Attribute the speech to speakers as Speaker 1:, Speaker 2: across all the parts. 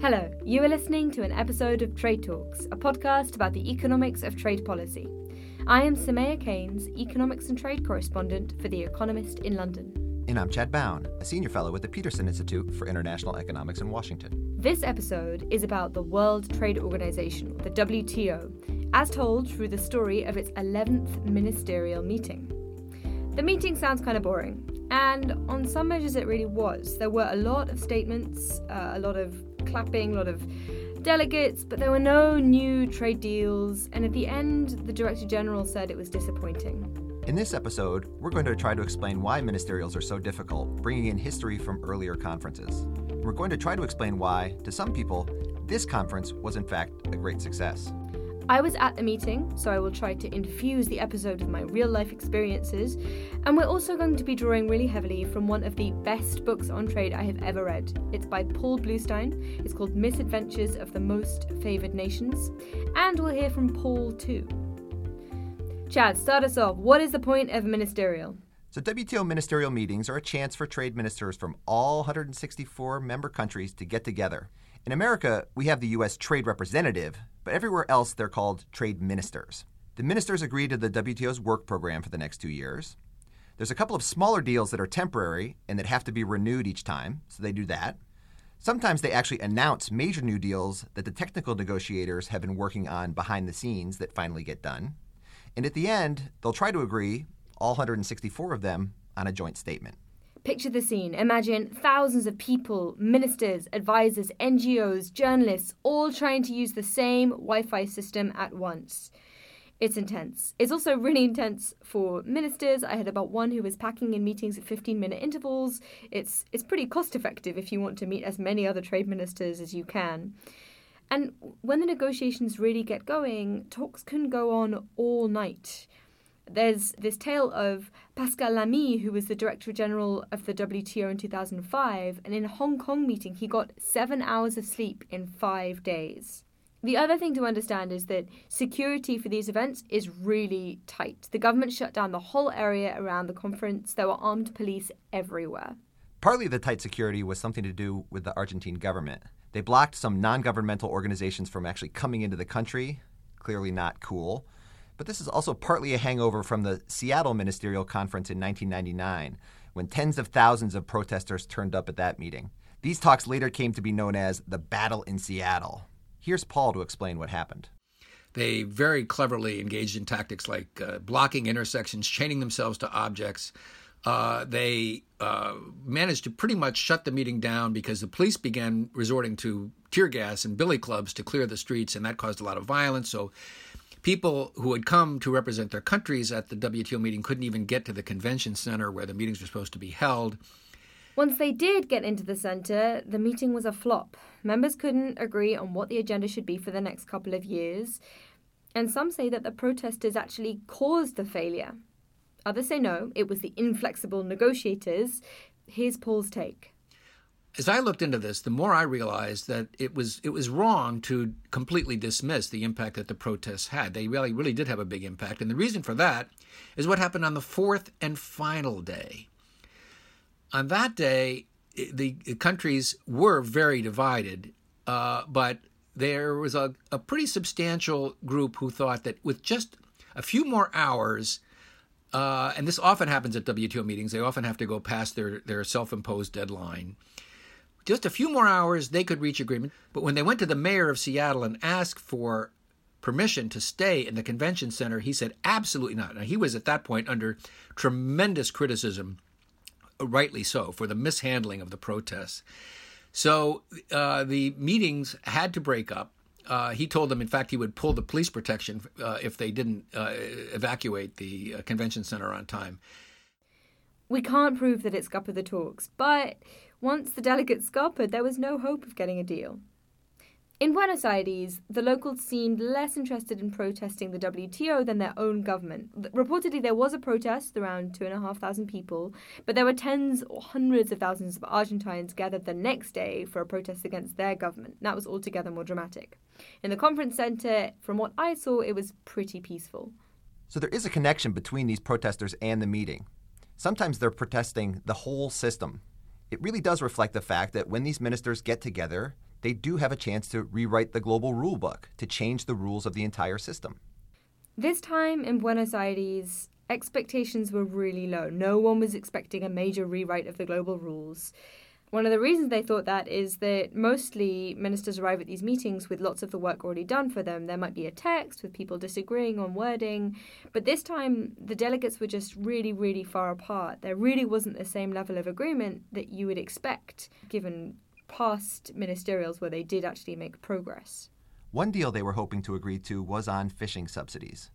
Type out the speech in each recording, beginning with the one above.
Speaker 1: Hello, you are listening to an episode of Trade Talks, a podcast about the economics of trade policy. I am Soumaya Keynes, economics and trade correspondent for The Economist in London.
Speaker 2: And I'm Chad Bown, a senior fellow at the Peterson Institute for International Economics in Washington.
Speaker 1: This episode is about the World Trade Organization, the WTO, as told through the story of its 11th ministerial meeting. The meeting sounds kind of boring, and on some measures it really was. There were a lot of statements, uh, a lot of clapping, a lot of delegates, but there were no new trade deals, and at the end, the Director General said it was disappointing.
Speaker 2: In this episode, we're going to try to explain why ministerials are so difficult, bringing in history from earlier conferences. We're going to try to explain why, to some people, this conference was in fact a great success.
Speaker 1: I was at the meeting, so I will try to infuse the episode with my real life experiences. And we're also going to be drawing really heavily from one of the best books on trade I have ever read. It's by Paul Blustein. It's called Misadventures of the Most Favoured Nations. And we'll hear from Paul too. Chad, start us off. What is the point of ministerial?
Speaker 2: So, WTO ministerial meetings are a chance for trade ministers from all 164 member countries to get together. In America, we have the U.S. Trade Representative, but everywhere else they're called trade ministers. The ministers agree to the WTO's work program for the next two years. There's a couple of smaller deals that are temporary and that have to be renewed each time, so they do that. Sometimes they actually announce major new deals that the technical negotiators have been working on behind the scenes that finally get done. And at the end, they'll try to agree, all 164 of them, on a joint statement.
Speaker 1: Picture the scene. Imagine thousands of people, ministers, advisors, NGOs, journalists, all trying to use the same Wi Fi system at once. It's intense. It's also really intense for ministers. I had about one who was packing in meetings at 15 minute intervals. It's, it's pretty cost effective if you want to meet as many other trade ministers as you can. And when the negotiations really get going, talks can go on all night. There's this tale of Pascal Lamy, who was the Director General of the WTO in 2005, and in a Hong Kong meeting, he got seven hours of sleep in five days. The other thing to understand is that security for these events is really tight. The government shut down the whole area around the conference. There were armed police everywhere.
Speaker 2: Partly the tight security was something to do with the Argentine government. They blocked some non governmental organizations from actually coming into the country. Clearly not cool. But this is also partly a hangover from the Seattle Ministerial Conference in 1999, when tens of thousands of protesters turned up at that meeting. These talks later came to be known as the Battle in Seattle. Here's Paul to explain what happened.
Speaker 3: They very cleverly engaged in tactics like uh, blocking intersections, chaining themselves to objects. Uh, they uh, managed to pretty much shut the meeting down because the police began resorting to tear gas and billy clubs to clear the streets, and that caused a lot of violence. So people who had come to represent their countries at the WTO meeting couldn't even get to the convention center where the meetings were supposed to be held.
Speaker 1: Once they did get into the center, the meeting was a flop. Members couldn't agree on what the agenda should be for the next couple of years. And some say that the protesters actually caused the failure. Others say no, it was the inflexible negotiators. Here's Paul's take
Speaker 3: as I looked into this, the more I realized that it was it was wrong to completely dismiss the impact that the protests had. They really really did have a big impact, and the reason for that is what happened on the fourth and final day. On that day, the countries were very divided, uh, but there was a, a pretty substantial group who thought that with just a few more hours, uh, and this often happens at WTO meetings, they often have to go past their, their self imposed deadline just a few more hours, they could reach agreement. But when they went to the mayor of Seattle and asked for permission to stay in the convention center, he said absolutely not. Now, he was at that point under tremendous criticism, rightly so, for the mishandling of the protests. So uh, the meetings had to break up. Uh, he told them, in fact, he would pull the police protection uh, if they didn't uh, evacuate the uh, convention center on time.
Speaker 1: We can't prove that it scuppered the talks, but once the delegates scuppered, there was no hope of getting a deal. In Buenos Aires, the locals seemed less interested in protesting the WTO than their own government. Reportedly, there was a protest, around 2,500 people, but there were tens or hundreds of thousands of Argentines gathered the next day for a protest against their government. That was altogether more dramatic. In the conference center, from what I saw, it was pretty peaceful.
Speaker 2: So there is a connection between these protesters and the meeting. Sometimes they're protesting the whole system, it really does reflect the fact that when these ministers get together, they do have a chance to rewrite the global rule book to change the rules of the entire system.
Speaker 1: This time in Buenos Aires, expectations were really low. No one was expecting a major rewrite of the global rules. One of the reasons they thought that is that mostly ministers arrive at these meetings with lots of the work already done for them. There might be a text with people disagreeing on wording, but this time the delegates were just really, really far apart. There really wasn't the same level of agreement that you would expect given past ministerials where they did actually make progress.
Speaker 2: One deal they were hoping to agree to was on fishing subsidies.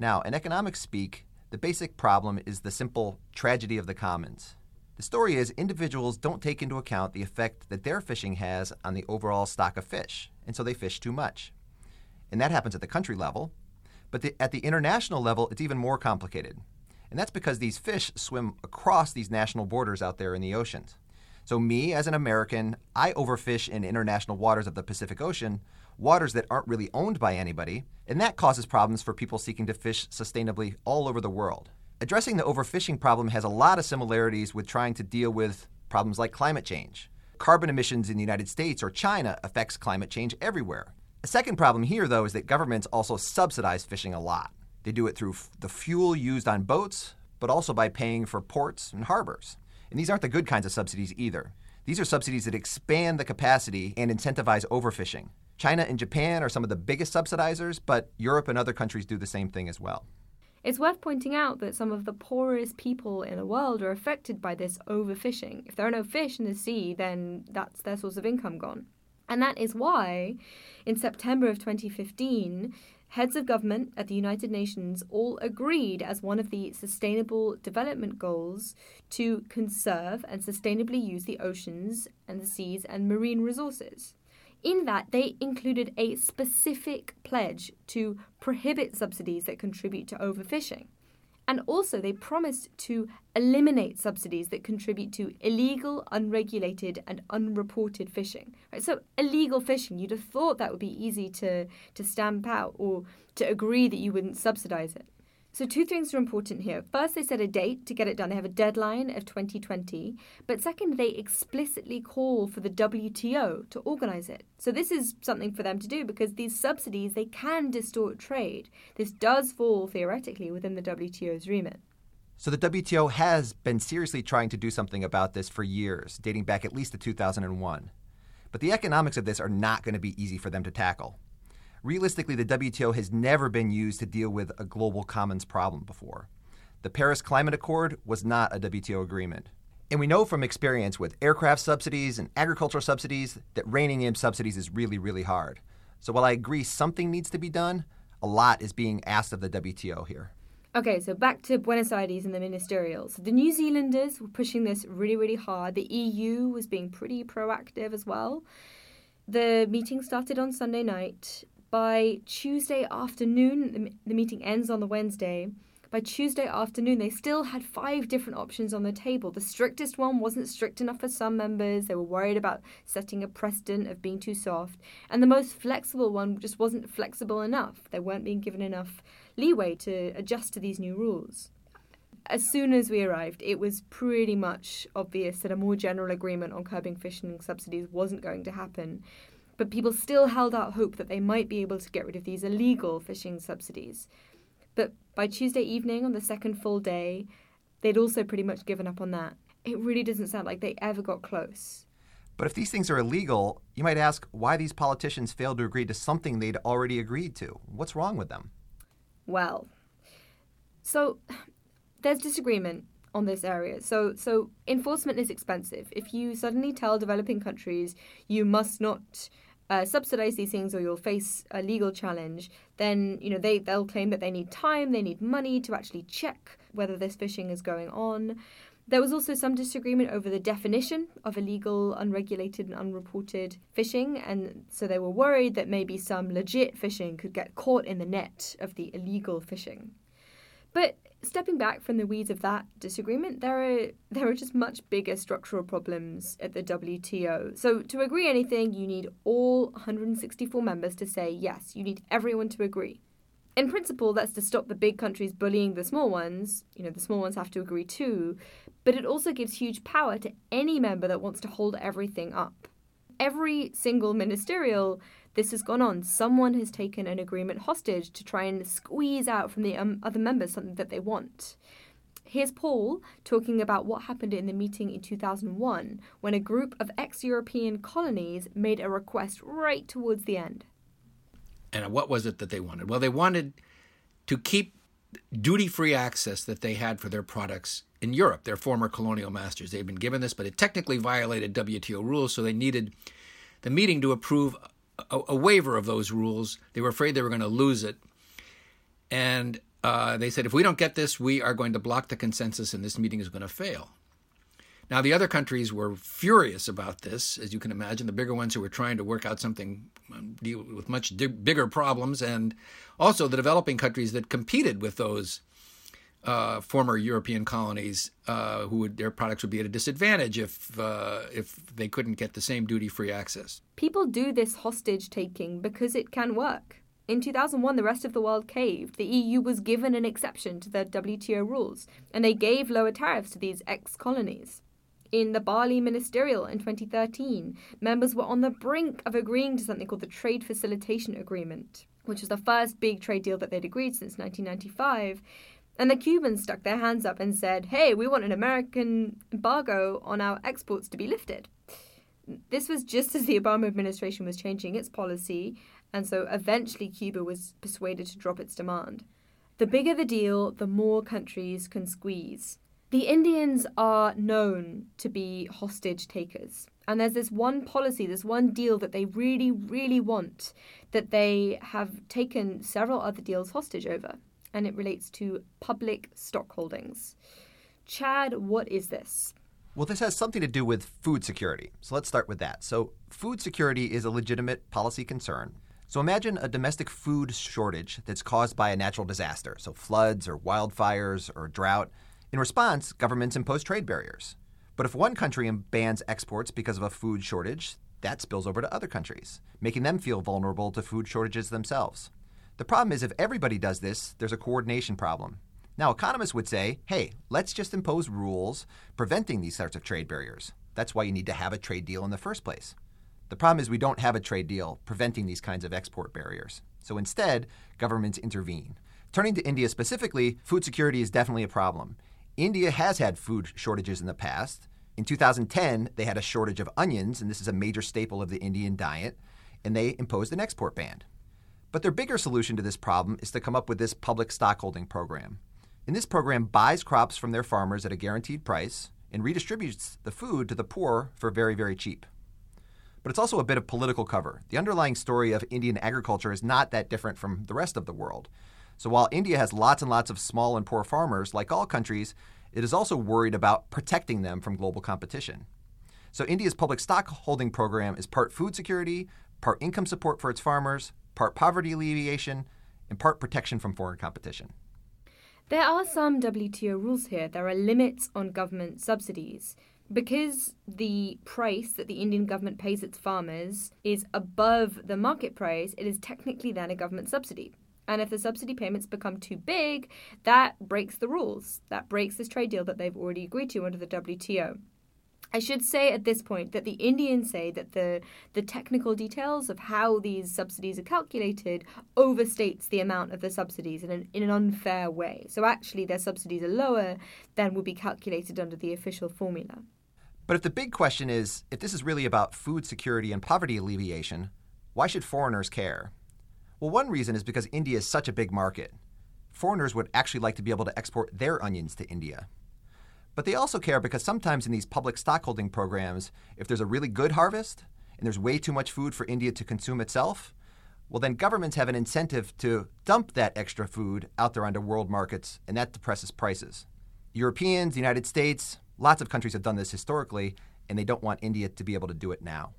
Speaker 2: Now, in economics speak, the basic problem is the simple tragedy of the commons. The story is individuals don't take into account the effect that their fishing has on the overall stock of fish, and so they fish too much. And that happens at the country level. But the, at the international level, it's even more complicated. And that's because these fish swim across these national borders out there in the oceans. So, me as an American, I overfish in international waters of the Pacific Ocean, waters that aren't really owned by anybody, and that causes problems for people seeking to fish sustainably all over the world. Addressing the overfishing problem has a lot of similarities with trying to deal with problems like climate change. Carbon emissions in the United States or China affects climate change everywhere. A second problem here, though, is that governments also subsidize fishing a lot. They do it through f- the fuel used on boats, but also by paying for ports and harbors. And these aren't the good kinds of subsidies either. These are subsidies that expand the capacity and incentivize overfishing. China and Japan are some of the biggest subsidizers, but Europe and other countries do the same thing as well.
Speaker 1: It's worth pointing out that some of the poorest people in the world are affected by this overfishing. If there are no fish in the sea, then that's their source of income gone. And that is why, in September of 2015, heads of government at the United Nations all agreed as one of the Sustainable Development Goals to conserve and sustainably use the oceans and the seas and marine resources. In that, they included a specific pledge to prohibit subsidies that contribute to overfishing. And also, they promised to eliminate subsidies that contribute to illegal, unregulated, and unreported fishing. Right? So, illegal fishing, you'd have thought that would be easy to, to stamp out or to agree that you wouldn't subsidize it. So, two things are important here. First, they set a date to get it done. They have a deadline of 2020. But second, they explicitly call for the WTO to organize it. So, this is something for them to do because these subsidies, they can distort trade. This does fall theoretically within the WTO's remit.
Speaker 2: So, the WTO has been seriously trying to do something about this for years, dating back at least to 2001. But the economics of this are not going to be easy for them to tackle. Realistically, the WTO has never been used to deal with a global commons problem before. The Paris Climate Accord was not a WTO agreement. And we know from experience with aircraft subsidies and agricultural subsidies that reining in subsidies is really, really hard. So while I agree something needs to be done, a lot is being asked of the WTO here.
Speaker 1: Okay, so back to Buenos Aires and the ministerials. The New Zealanders were pushing this really, really hard. The EU was being pretty proactive as well. The meeting started on Sunday night by Tuesday afternoon, the meeting ends on the Wednesday. By Tuesday afternoon, they still had five different options on the table. The strictest one wasn't strict enough for some members. They were worried about setting a precedent of being too soft. And the most flexible one just wasn't flexible enough. They weren't being given enough leeway to adjust to these new rules. As soon as we arrived, it was pretty much obvious that a more general agreement on curbing fishing subsidies wasn't going to happen but people still held out hope that they might be able to get rid of these illegal fishing subsidies. But by Tuesday evening, on the second full day, they'd also pretty much given up on that. It really doesn't sound like they ever got close.
Speaker 2: But if these things are illegal, you might ask why these politicians failed to agree to something they'd already agreed to. What's wrong with them?
Speaker 1: Well, so there's disagreement on this area. So so enforcement is expensive. If you suddenly tell developing countries you must not uh, subsidize these things or you'll face a legal challenge, then you know they they'll claim that they need time, they need money to actually check whether this fishing is going on. There was also some disagreement over the definition of illegal, unregulated, and unreported fishing, and so they were worried that maybe some legit fishing could get caught in the net of the illegal fishing. But stepping back from the weeds of that disagreement, there are there are just much bigger structural problems at the WTO. So to agree anything, you need all 164 members to say yes. You need everyone to agree. In principle, that's to stop the big countries bullying the small ones. You know, the small ones have to agree too. But it also gives huge power to any member that wants to hold everything up. Every single ministerial, this has gone on. Someone has taken an agreement hostage to try and squeeze out from the um, other members something that they want. Here's Paul talking about what happened in the meeting in 2001 when a group of ex European colonies made a request right towards the end.
Speaker 3: And what was it that they wanted? Well, they wanted to keep duty free access that they had for their products in Europe, their former colonial masters. They'd been given this, but it technically violated WTO rules, so they needed the meeting to approve a, a waiver of those rules. They were afraid they were going to lose it. And uh, they said, if we don't get this, we are going to block the consensus and this meeting is going to fail. Now, the other countries were furious about this, as you can imagine, the bigger ones who were trying to work out something, um, deal with much bigger problems, and also the developing countries that competed with those uh, former European colonies, uh, who would, their products would be at a disadvantage if uh, if they couldn't get the same duty-free access.
Speaker 1: People do this hostage taking because it can work. In 2001, the rest of the world caved. The EU was given an exception to the WTO rules, and they gave lower tariffs to these ex colonies. In the Bali Ministerial in 2013, members were on the brink of agreeing to something called the Trade Facilitation Agreement, which was the first big trade deal that they'd agreed since 1995. And the Cubans stuck their hands up and said, hey, we want an American embargo on our exports to be lifted. This was just as the Obama administration was changing its policy and so eventually Cuba was persuaded to drop its demand. The bigger the deal, the more countries can squeeze. The Indians are known to be hostage takers. And there's this one policy, this one deal that they really, really want that they have taken several other deals hostage over. And it relates to public stock holdings. Chad, what is this?
Speaker 2: Well, this has something to do with food security. So let's start with that. So, food security is a legitimate policy concern. So imagine a domestic food shortage that's caused by a natural disaster, so floods or wildfires or drought. In response, governments impose trade barriers. But if one country bans exports because of a food shortage, that spills over to other countries, making them feel vulnerable to food shortages themselves. The problem is if everybody does this, there's a coordination problem. Now, economists would say, hey, let's just impose rules preventing these sorts of trade barriers. That's why you need to have a trade deal in the first place. The problem is we don't have a trade deal preventing these kinds of export barriers. So instead, governments intervene. Turning to India specifically, food security is definitely a problem. India has had food shortages in the past. In 2010, they had a shortage of onions, and this is a major staple of the Indian diet, and they imposed an export ban. But their bigger solution to this problem is to come up with this public stockholding program. And this program buys crops from their farmers at a guaranteed price and redistributes the food to the poor for very, very cheap but it's also a bit of political cover. The underlying story of Indian agriculture is not that different from the rest of the world. So while India has lots and lots of small and poor farmers, like all countries, it is also worried about protecting them from global competition. So India's public stock holding program is part food security, part income support for its farmers, part poverty alleviation, and part protection from foreign competition.
Speaker 1: There are some WTO rules here. There are limits on government subsidies because the price that the Indian government pays its farmers is above the market price, it is technically then a government subsidy. And if the subsidy payments become too big, that breaks the rules. That breaks this trade deal that they've already agreed to under the WTO. I should say at this point that the Indians say that the, the technical details of how these subsidies are calculated overstates the amount of the subsidies in an, in an unfair way. So actually, their subsidies are lower than would be calculated under the official formula.
Speaker 2: But if the big question is if this is really about food security and poverty alleviation, why should foreigners care? Well, one reason is because India is such a big market. Foreigners would actually like to be able to export their onions to India. But they also care because sometimes in these public stockholding programs, if there's a really good harvest and there's way too much food for India to consume itself, well, then governments have an incentive to dump that extra food out there onto world markets, and that depresses prices. Europeans, the United States, Lots of countries have done this historically, and they don't want India to be able to do it now.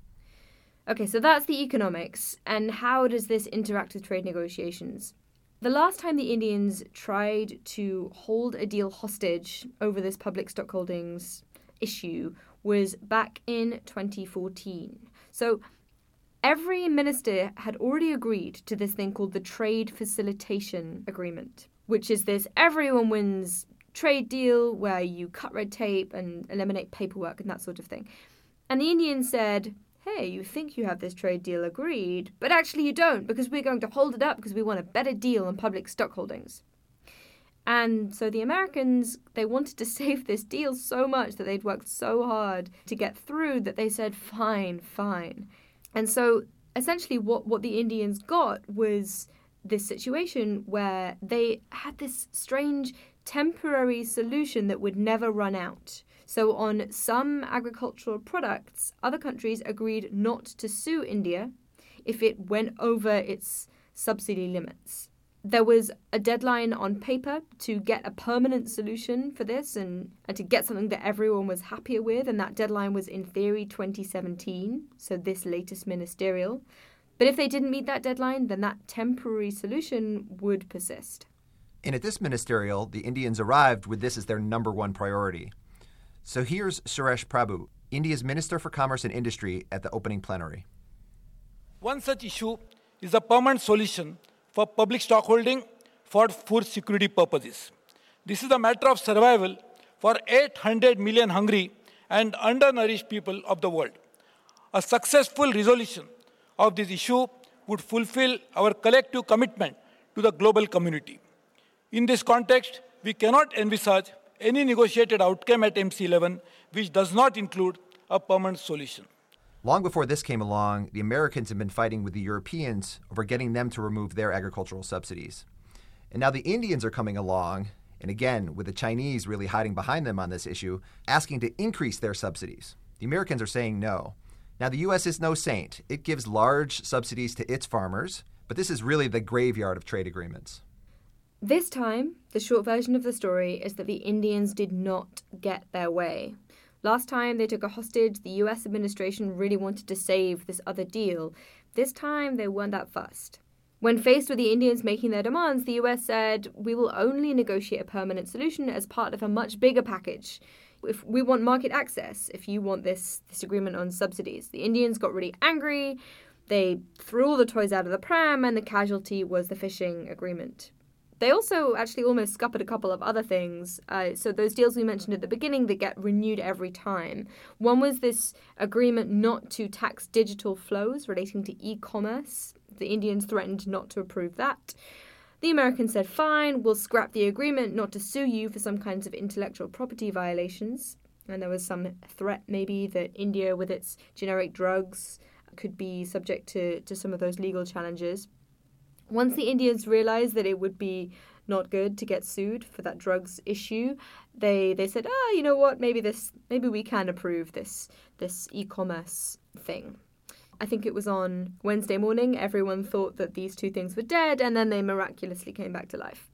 Speaker 1: Okay, so that's the economics. And how does this interact with trade negotiations? The last time the Indians tried to hold a deal hostage over this public stockholdings issue was back in 2014. So every minister had already agreed to this thing called the Trade Facilitation Agreement, which is this everyone wins trade deal where you cut red tape and eliminate paperwork and that sort of thing. And the Indians said, hey, you think you have this trade deal agreed, but actually you don't because we're going to hold it up because we want a better deal on public stock holdings. And so the Americans, they wanted to save this deal so much that they'd worked so hard to get through that they said, fine, fine. And so essentially what, what the Indians got was this situation where they had this strange temporary solution that would never run out. So, on some agricultural products, other countries agreed not to sue India if it went over its subsidy limits. There was a deadline on paper to get a permanent solution for this and, and to get something that everyone was happier with, and that deadline was in theory 2017, so this latest ministerial. But if they didn't meet that deadline, then that temporary solution would persist.
Speaker 2: And at this ministerial, the Indians arrived with this as their number one priority so here's Suresh Prabhu, India's Minister for Commerce and Industry, at the opening plenary.
Speaker 4: One such issue is a permanent solution for public stockholding for food security purposes. This is a matter of survival for 800 million hungry and undernourished people of the world. A successful resolution of this issue would fulfill our collective commitment to the global community. In this context, we cannot envisage any negotiated outcome at MC11 which does not include a permanent solution.
Speaker 2: Long before this came along, the Americans had been fighting with the Europeans over getting them to remove their agricultural subsidies. And now the Indians are coming along, and again, with the Chinese really hiding behind them on this issue, asking to increase their subsidies. The Americans are saying no. Now, the U.S. is no saint. It gives large subsidies to its farmers, but this is really the graveyard of trade agreements.
Speaker 1: This time, the short version of the story is that the Indians did not get their way. Last time they took a hostage, the US administration really wanted to save this other deal. This time they weren't that fussed. When faced with the Indians making their demands, the US said, We will only negotiate a permanent solution as part of a much bigger package. If we want market access, if you want this, this agreement on subsidies. The Indians got really angry. They threw all the toys out of the pram, and the casualty was the fishing agreement. They also actually almost scuppered a couple of other things. Uh, so those deals we mentioned at the beginning that get renewed every time. One was this agreement not to tax digital flows relating to e-commerce. The Indians threatened not to approve that. The Americans said, fine, we'll scrap the agreement not to sue you for some kinds of intellectual property violations. And there was some threat, maybe, that India, with its generic drugs, could be subject to, to some of those legal challenges. Once the Indians realized that it would be not good to get sued for that drugs issue, they they said, ah, oh, you know what, maybe this maybe we can approve this this e-commerce thing. I think it was on Wednesday morning. Everyone thought that these two things were dead, and then they miraculously came back to life.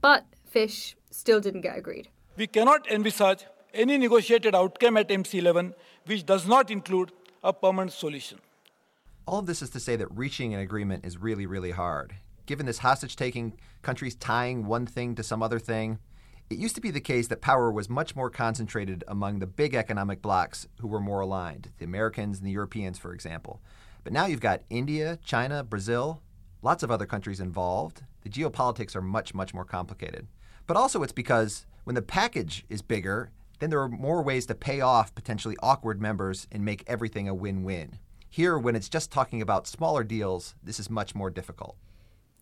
Speaker 1: But fish still didn't get agreed.
Speaker 4: We cannot envisage any negotiated outcome at MC11 which does not include a permanent solution.
Speaker 2: All of this is to say that reaching an agreement is really, really hard. Given this hostage taking, countries tying one thing to some other thing, it used to be the case that power was much more concentrated among the big economic blocs who were more aligned, the Americans and the Europeans, for example. But now you've got India, China, Brazil, lots of other countries involved. The geopolitics are much, much more complicated. But also, it's because when the package is bigger, then there are more ways to pay off potentially awkward members and make everything a win win. Here, when it's just talking about smaller deals, this is much more difficult.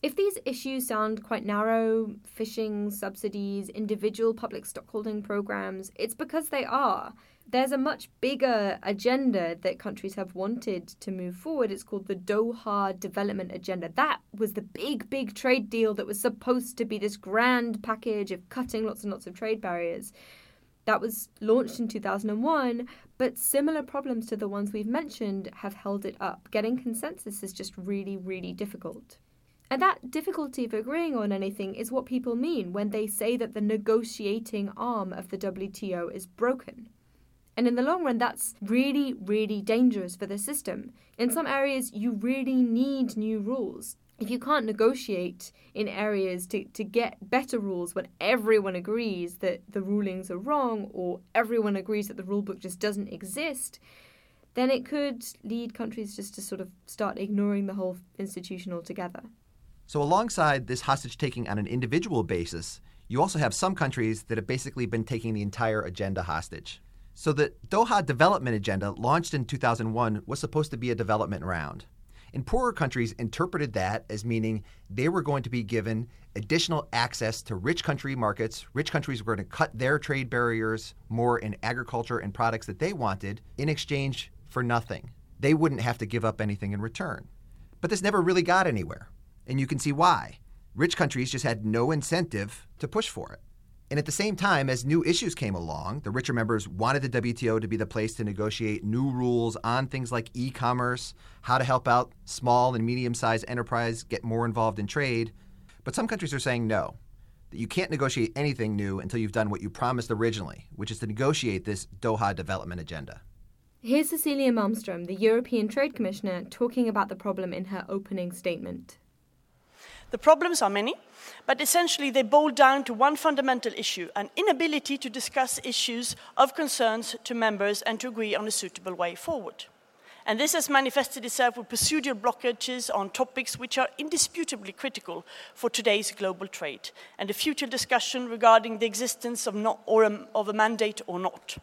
Speaker 1: If these issues sound quite narrow, fishing, subsidies, individual public stockholding programs, it's because they are. There's a much bigger agenda that countries have wanted to move forward. It's called the Doha Development Agenda. That was the big, big trade deal that was supposed to be this grand package of cutting lots and lots of trade barriers. That was launched in 2001, but similar problems to the ones we've mentioned have held it up. Getting consensus is just really, really difficult. And that difficulty of agreeing on anything is what people mean when they say that the negotiating arm of the WTO is broken. And in the long run, that's really, really dangerous for the system. In some areas, you really need new rules if you can't negotiate in areas to, to get better rules when everyone agrees that the rulings are wrong or everyone agrees that the rulebook just doesn't exist, then it could lead countries just to sort of start ignoring the whole institution altogether.
Speaker 2: So, alongside this hostage taking on an individual basis, you also have some countries that have basically been taking the entire agenda hostage. So the Doha Development Agenda, launched in 2001, was supposed to be a development round. And poorer countries interpreted that as meaning they were going to be given additional access to rich country markets. Rich countries were going to cut their trade barriers more in agriculture and products that they wanted in exchange for nothing. They wouldn't have to give up anything in return. But this never really got anywhere. And you can see why. Rich countries just had no incentive to push for it. And at the same time, as new issues came along, the richer members wanted the WTO to be the place to negotiate new rules on things like e commerce, how to help out small and medium sized enterprise get more involved in trade. But some countries are saying no, that you can't negotiate anything new until you've done what you promised originally, which is to negotiate this Doha development agenda.
Speaker 1: Here's Cecilia Malmström, the European Trade Commissioner, talking about the problem in her opening statement.
Speaker 5: The problems are many, but essentially they boil down to one fundamental issue an inability to discuss issues of concerns to members and to agree on a suitable way forward. And this has manifested itself with procedural blockages on topics which are indisputably critical for today's global trade and a future discussion regarding the existence of, not, a, um, of a mandate or not.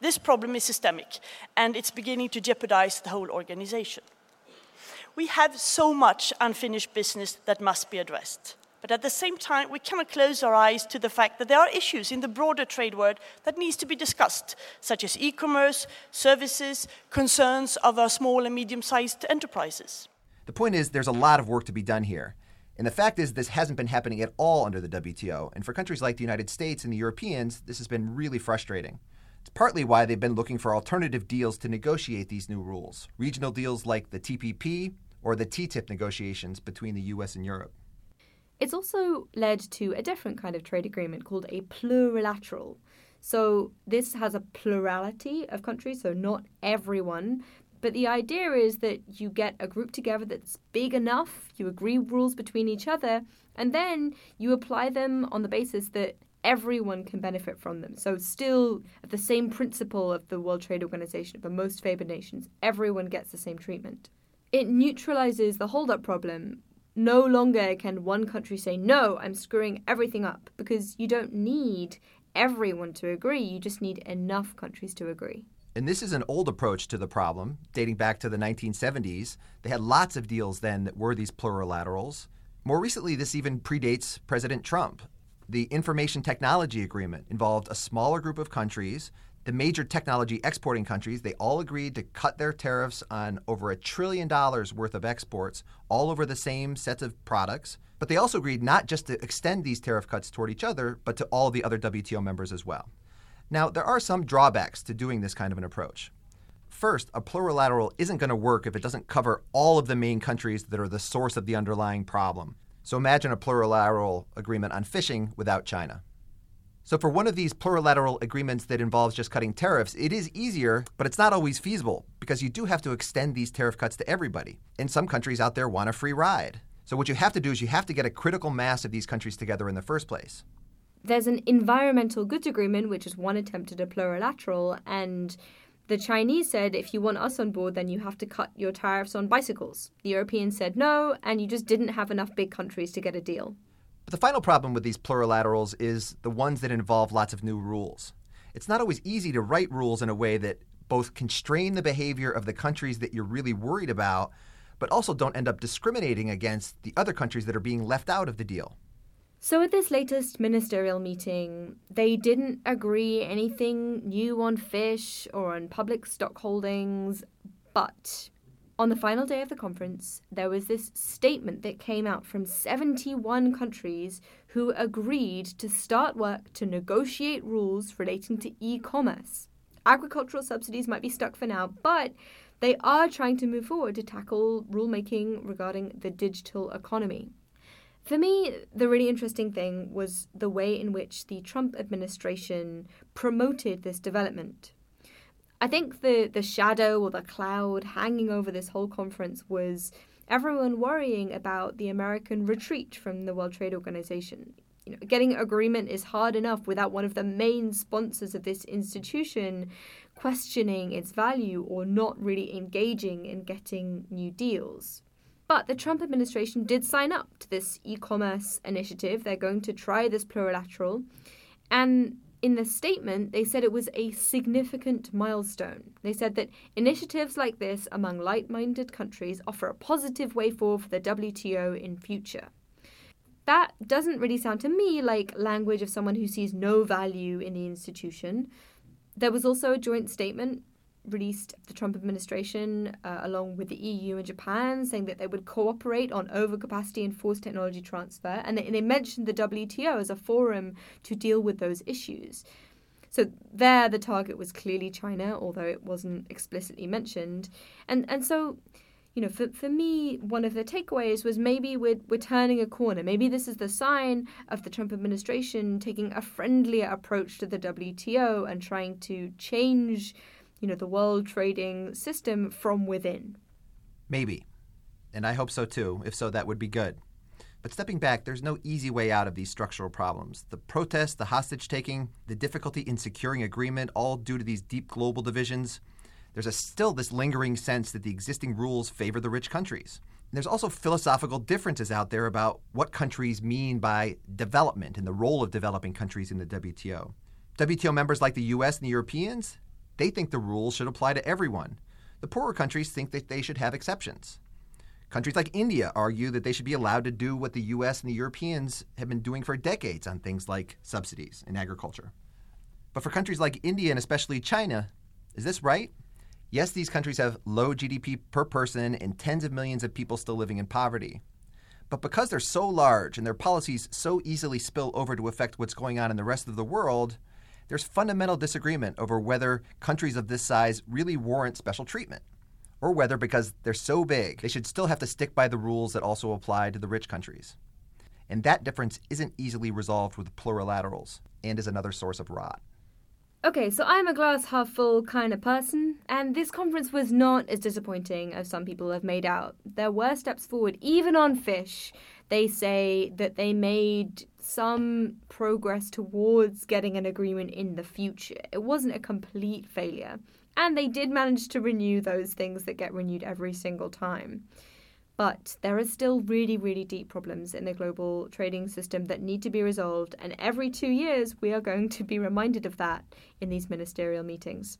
Speaker 5: This problem is systemic and it's beginning to jeopardize the whole organization. We have so much unfinished business that must be addressed. But at the same time, we cannot close our eyes to the fact that there are issues in the broader trade world that needs to be discussed, such as e-commerce, services, concerns of our small and medium-sized enterprises.
Speaker 2: The point is there's a lot of work to be done here. And the fact is this hasn't been happening at all under the WTO. And for countries like the United States and the Europeans, this has been really frustrating. It's partly why they've been looking for alternative deals to negotiate these new rules. Regional deals like the TPP or the TTIP negotiations between the US and Europe.
Speaker 1: It's also led to a different kind of trade agreement called a plurilateral. So this has a plurality of countries, so not everyone. But the idea is that you get a group together that's big enough, you agree rules between each other, and then you apply them on the basis that everyone can benefit from them. So, still the same principle of the World Trade Organization the most favored nations, everyone gets the same treatment it neutralizes the holdup problem. No longer can one country say, no, I'm screwing everything up, because you don't need everyone to agree. You just need enough countries to agree.
Speaker 2: And this is an old approach to the problem, dating back to the 1970s. They had lots of deals then that were these plurilaterals. More recently, this even predates President Trump. The Information Technology Agreement involved a smaller group of countries the major technology exporting countries, they all agreed to cut their tariffs on over a trillion dollars worth of exports, all over the same sets of products. But they also agreed not just to extend these tariff cuts toward each other, but to all the other WTO members as well. Now, there are some drawbacks to doing this kind of an approach. First, a plurilateral isn't going to work if it doesn't cover all of the main countries that are the source of the underlying problem. So imagine a plurilateral agreement on fishing without China. So, for one of these plurilateral agreements that involves just cutting tariffs, it is easier, but it's not always feasible because you do have to extend these tariff cuts to everybody. And some countries out there want a free ride. So, what you have to do is you have to get a critical mass of these countries together in the first place.
Speaker 1: There's an environmental goods agreement, which is one attempt at a plurilateral, and the Chinese said if you want us on board, then you have to cut your tariffs on bicycles. The Europeans said no, and you just didn't have enough big countries to get a deal.
Speaker 2: But the final problem with these plurilaterals is the ones that involve lots of new rules. It's not always easy to write rules in a way that both constrain the behavior of the countries that you're really worried about, but also don't end up discriminating against the other countries that are being left out of the deal.
Speaker 1: So, at this latest ministerial meeting, they didn't agree anything new on fish or on public stock holdings, but on the final day of the conference, there was this statement that came out from 71 countries who agreed to start work to negotiate rules relating to e commerce. Agricultural subsidies might be stuck for now, but they are trying to move forward to tackle rulemaking regarding the digital economy. For me, the really interesting thing was the way in which the Trump administration promoted this development. I think the the shadow or the cloud hanging over this whole conference was everyone worrying about the American retreat from the World Trade Organization. You know, getting agreement is hard enough without one of the main sponsors of this institution questioning its value or not really engaging in getting new deals. But the Trump administration did sign up to this e commerce initiative. They're going to try this plurilateral. And in the statement, they said it was a significant milestone. They said that initiatives like this among like minded countries offer a positive way forward for the WTO in future. That doesn't really sound to me like language of someone who sees no value in the institution. There was also a joint statement released the Trump administration, uh, along with the EU and Japan, saying that they would cooperate on overcapacity and forced technology transfer. And they, and they mentioned the WTO as a forum to deal with those issues. So there, the target was clearly China, although it wasn't explicitly mentioned. And and so, you know, for, for me, one of the takeaways was maybe we're, we're turning a corner. Maybe this is the sign of the Trump administration taking a friendlier approach to the WTO and trying to change you know, the world trading system from within.
Speaker 2: Maybe. And I hope so too. If so, that would be good. But stepping back, there's no easy way out of these structural problems. The protests, the hostage taking, the difficulty in securing agreement, all due to these deep global divisions. There's a, still this lingering sense that the existing rules favor the rich countries. And there's also philosophical differences out there about what countries mean by development and the role of developing countries in the WTO. WTO members like the US and the Europeans, they think the rules should apply to everyone. The poorer countries think that they should have exceptions. Countries like India argue that they should be allowed to do what the US and the Europeans have been doing for decades on things like subsidies in agriculture. But for countries like India and especially China, is this right? Yes, these countries have low GDP per person and tens of millions of people still living in poverty. But because they're so large and their policies so easily spill over to affect what's going on in the rest of the world, there's fundamental disagreement over whether countries of this size really warrant special treatment, or whether, because they're so big, they should still have to stick by the rules that also apply to the rich countries. And that difference isn't easily resolved with plurilaterals and is another source of rot.
Speaker 1: Okay, so I'm a glass half full kind of person, and this conference was not as disappointing as some people have made out. There were steps forward, even on fish. They say that they made some progress towards getting an agreement in the future. It wasn't a complete failure. And they did manage to renew those things that get renewed every single time. But there are still really, really deep problems in the global trading system that need to be resolved, and every two years we are going to be reminded of that in these ministerial meetings.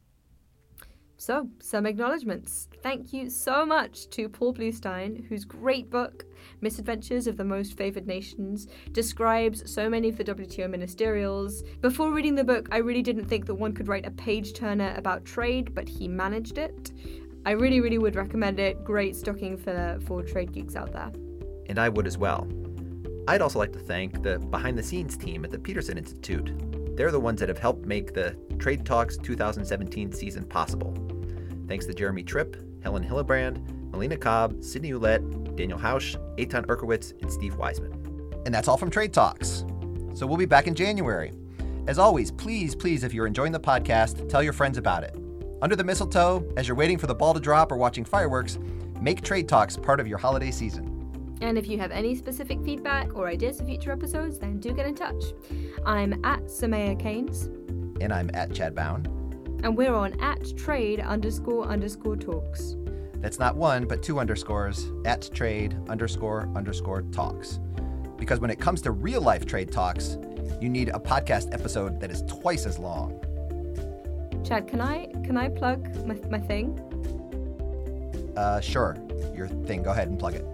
Speaker 1: So, some acknowledgements. Thank you so much to Paul Blustein, whose great book, Misadventures of the Most Favored Nations, describes so many of the WTO ministerials. Before reading the book, I really didn't think that one could write a page turner about trade, but he managed it. I really, really would recommend it. Great stocking filler for trade geeks out there.
Speaker 2: And I would as well. I'd also like to thank the behind the scenes team at the Peterson Institute. They're the ones that have helped make the Trade Talks 2017 season possible. Thanks to Jeremy Tripp, Helen Hillebrand, Melina Cobb, Sydney Ouellette, Daniel Hausch, Eitan Erkowitz, and Steve Weisman. And that's all from Trade Talks. So we'll be back in January. As always, please, please, if you're enjoying the podcast, tell your friends about it. Under the mistletoe, as you're waiting for the ball to drop or watching fireworks, make Trade Talks part of your holiday season.
Speaker 1: And if you have any specific feedback or ideas for future episodes, then do get in touch. I'm at Soumaya Keynes.
Speaker 2: And I'm at Chad Bown.
Speaker 1: And we're on at trade underscore underscore talks.
Speaker 2: That's not one, but two underscores at trade underscore underscore talks. Because when it comes to real life trade talks, you need a podcast episode that is twice as long.
Speaker 1: Chad, can I can I plug my, my thing?
Speaker 2: Uh, sure. Your thing. Go ahead and plug it.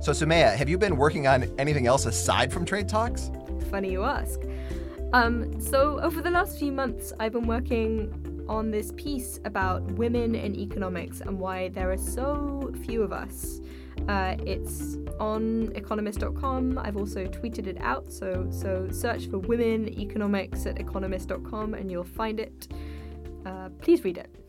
Speaker 2: So, Soumaya, have you been working on anything else aside from trade talks?
Speaker 1: Funny you ask. Um, so, over the last few months, I've been working on this piece about women in economics and why there are so few of us. Uh, it's on economist.com. I've also tweeted it out, so so search for women economics at economist.com and you'll find it. Uh, please read it.